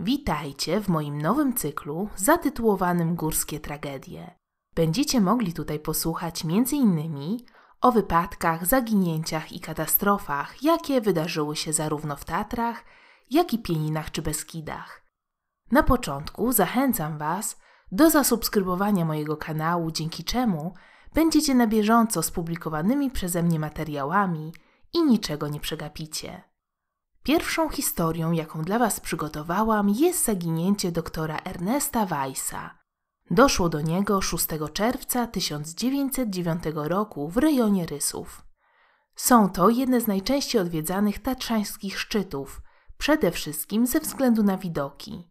Witajcie w moim nowym cyklu zatytułowanym Górskie Tragedie. Będziecie mogli tutaj posłuchać m.in. o wypadkach, zaginięciach i katastrofach, jakie wydarzyły się zarówno w Tatrach, jak i Pieninach czy Beskidach. Na początku zachęcam Was do zasubskrybowania mojego kanału, dzięki czemu będziecie na bieżąco z publikowanymi przeze mnie materiałami i niczego nie przegapicie. Pierwszą historią, jaką dla Was przygotowałam, jest zaginięcie doktora Ernesta Weissa. Doszło do niego 6 czerwca 1909 roku w rejonie Rysów. Są to jedne z najczęściej odwiedzanych tatrzańskich szczytów, przede wszystkim ze względu na widoki.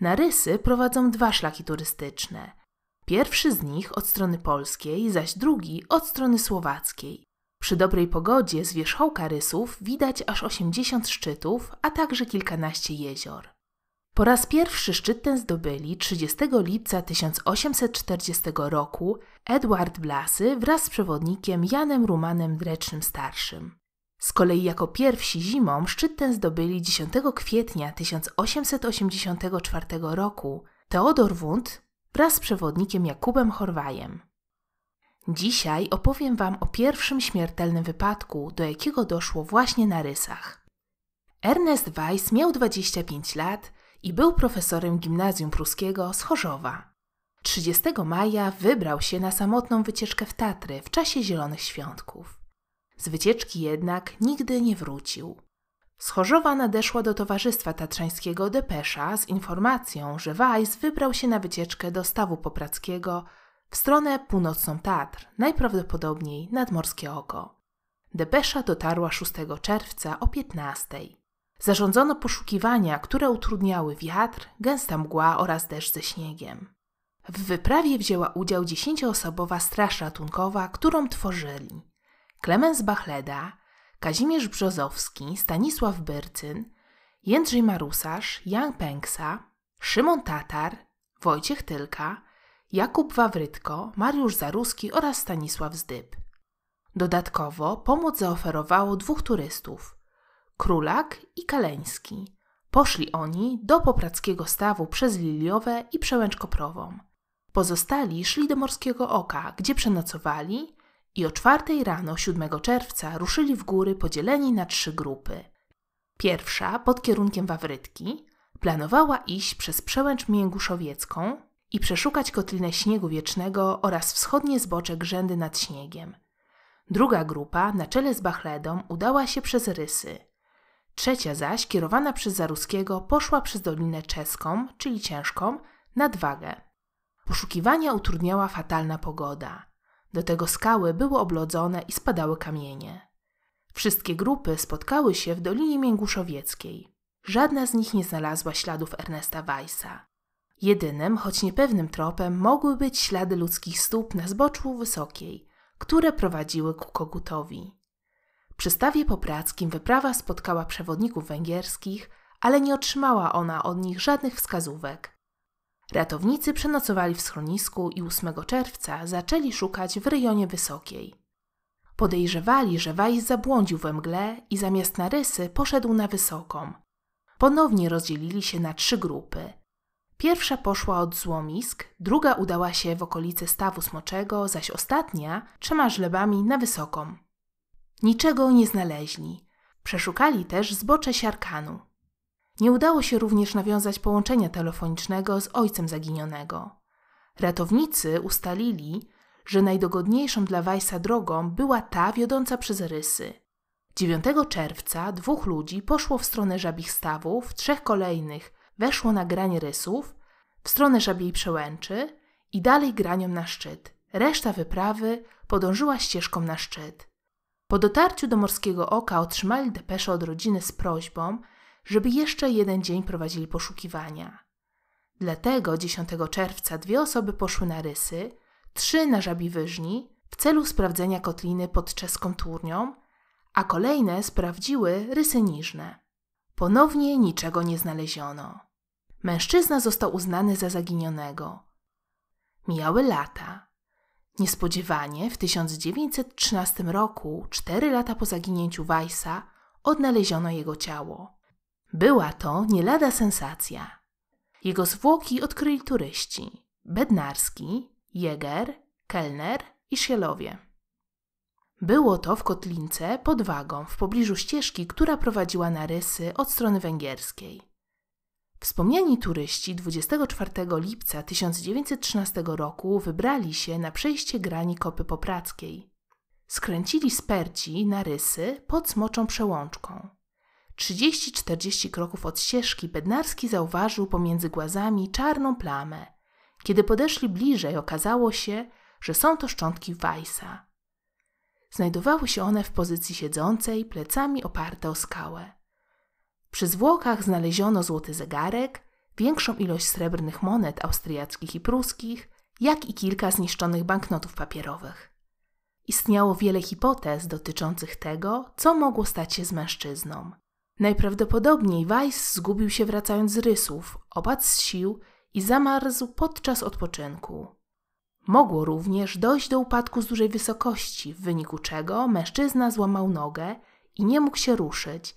Na Rysy prowadzą dwa szlaki turystyczne. Pierwszy z nich od strony polskiej, zaś drugi od strony słowackiej. Przy dobrej pogodzie z wierzchołka Rysów widać aż 80 szczytów, a także kilkanaście jezior. Po raz pierwszy szczyt ten zdobyli 30 lipca 1840 roku Edward Blasy wraz z przewodnikiem Janem Rumanem Drecznym Starszym. Z kolei jako pierwsi zimą szczyt ten zdobyli 10 kwietnia 1884 roku Teodor Wundt wraz z przewodnikiem Jakubem Chorwajem. Dzisiaj opowiem Wam o pierwszym śmiertelnym wypadku, do jakiego doszło właśnie na rysach. Ernest Weiss miał 25 lat i był profesorem gimnazjum pruskiego z Chorzowa. 30 maja wybrał się na samotną wycieczkę w Tatry w czasie Zielonych Świątków. Z wycieczki jednak nigdy nie wrócił. Z Chorzowa nadeszła do Towarzystwa Tatrzańskiego depesza z informacją, że Weiss wybrał się na wycieczkę do stawu poprackiego w stronę północną Tatr, najprawdopodobniej nad Morskie Oko. Depesza dotarła 6 czerwca o 15. Zarządzono poszukiwania, które utrudniały wiatr, gęsta mgła oraz deszcz ze śniegiem. W wyprawie wzięła udział dziesięcioosobowa straż ratunkowa, którą tworzyli Klemens Bachleda, Kazimierz Brzozowski, Stanisław Byrcyn, Jędrzej Marusarz, Jan Pęksa, Szymon Tatar, Wojciech Tylka, Jakub Wawrytko, Mariusz Zaruski oraz Stanisław Zdyb. Dodatkowo pomoc zaoferowało dwóch turystów Królak i Kaleński. Poszli oni do poprackiego stawu przez Liliowe i Przełęcz Koprową. Pozostali szli do Morskiego Oka, gdzie przenocowali i o czwartej rano 7 czerwca ruszyli w góry podzieleni na trzy grupy. Pierwsza, pod kierunkiem Wawrytki, planowała iść przez Przełęcz Mięguszowiecką i przeszukać kotlinę śniegu wiecznego oraz wschodnie zbocze grzędy nad śniegiem. Druga grupa, na czele z Bachledą, udała się przez Rysy. Trzecia zaś, kierowana przez Zaruskiego, poszła przez Dolinę Czeską, czyli ciężką, nad Wagę. Poszukiwania utrudniała fatalna pogoda. Do tego skały były oblodzone i spadały kamienie. Wszystkie grupy spotkały się w Dolinie Mięguszowieckiej. Żadna z nich nie znalazła śladów Ernesta Weissa. Jedynym, choć niepewnym tropem mogły być ślady ludzkich stóp na zboczu wysokiej, które prowadziły ku kogutowi. Przy stawie poprackim wyprawa spotkała przewodników węgierskich, ale nie otrzymała ona od nich żadnych wskazówek. Ratownicy przenocowali w schronisku i 8 czerwca zaczęli szukać w rejonie Wysokiej. Podejrzewali, że Weiss zabłądził we mgle i zamiast na rysy poszedł na Wysoką. Ponownie rozdzielili się na trzy grupy – Pierwsza poszła od złomisk, druga udała się w okolice stawu smoczego, zaś ostatnia trzema żlebami na wysoką. Niczego nie znaleźli. Przeszukali też zbocze siarkanu. Nie udało się również nawiązać połączenia telefonicznego z ojcem zaginionego. Ratownicy ustalili, że najdogodniejszą dla Weissa drogą była ta wiodąca przez rysy. 9 czerwca dwóch ludzi poszło w stronę żabich stawów, trzech kolejnych weszło na granie rysów, w stronę żabiej przełęczy i dalej graniom na szczyt. Reszta wyprawy podążyła ścieżką na szczyt. Po dotarciu do Morskiego Oka otrzymali depeszę od rodziny z prośbą, żeby jeszcze jeden dzień prowadzili poszukiwania. Dlatego 10 czerwca dwie osoby poszły na rysy, trzy na żabi wyżni w celu sprawdzenia kotliny pod czeską turnią, a kolejne sprawdziły rysy niżne. Ponownie niczego nie znaleziono. Mężczyzna został uznany za zaginionego. Mijały lata. Niespodziewanie w 1913 roku, cztery lata po zaginięciu Weissa, odnaleziono jego ciało. Była to nie lada sensacja. Jego zwłoki odkryli turyści Bednarski, Jäger, Kellner i Sielowie. Było to w Kotlince pod wagą w pobliżu ścieżki, która prowadziła na rysy od strony węgierskiej. Wspomniani turyści 24 lipca 1913 roku wybrali się na przejście grani Kopy Poprackiej. Skręcili z Perci na rysy pod Smoczą Przełączką. 30-40 kroków od ścieżki Bednarski zauważył pomiędzy głazami czarną plamę. Kiedy podeszli bliżej, okazało się, że są to szczątki Weissa. Znajdowały się one w pozycji siedzącej, plecami oparte o skałę. Przy zwłokach znaleziono złoty zegarek, większą ilość srebrnych monet austriackich i pruskich, jak i kilka zniszczonych banknotów papierowych. Istniało wiele hipotez dotyczących tego, co mogło stać się z mężczyzną. Najprawdopodobniej Weiss zgubił się wracając z rysów, opadł z sił i zamarzł podczas odpoczynku. Mogło również dojść do upadku z dużej wysokości, w wyniku czego mężczyzna złamał nogę i nie mógł się ruszyć,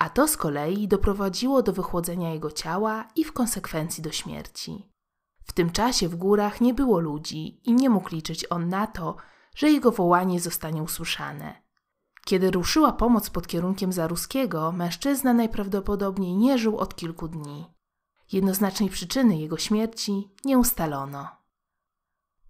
a to z kolei doprowadziło do wychłodzenia jego ciała i w konsekwencji do śmierci. W tym czasie w górach nie było ludzi i nie mógł liczyć on na to, że jego wołanie zostanie usłyszane. Kiedy ruszyła pomoc pod kierunkiem Zaruskiego, mężczyzna najprawdopodobniej nie żył od kilku dni. Jednoznacznej przyczyny jego śmierci nie ustalono.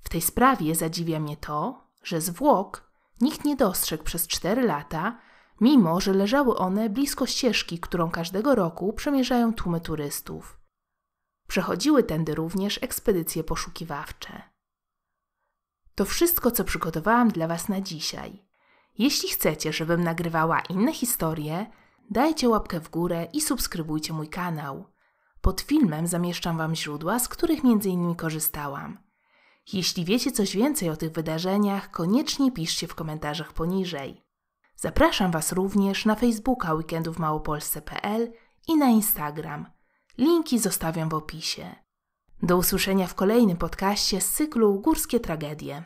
W tej sprawie zadziwia mnie to, że zwłok nikt nie dostrzegł przez cztery lata, mimo że leżały one blisko ścieżki, którą każdego roku przemierzają tłumy turystów. Przechodziły tędy również ekspedycje poszukiwawcze. To wszystko, co przygotowałam dla Was na dzisiaj. Jeśli chcecie, żebym nagrywała inne historie, dajcie łapkę w górę i subskrybujcie mój kanał. Pod filmem zamieszczam Wam źródła, z których m.in. korzystałam. Jeśli wiecie coś więcej o tych wydarzeniach, koniecznie piszcie w komentarzach poniżej. Zapraszam Was również na Facebooka weekendówmałopolsce.pl i na Instagram. Linki zostawiam w opisie. Do usłyszenia w kolejnym podcaście z cyklu Górskie Tragedie.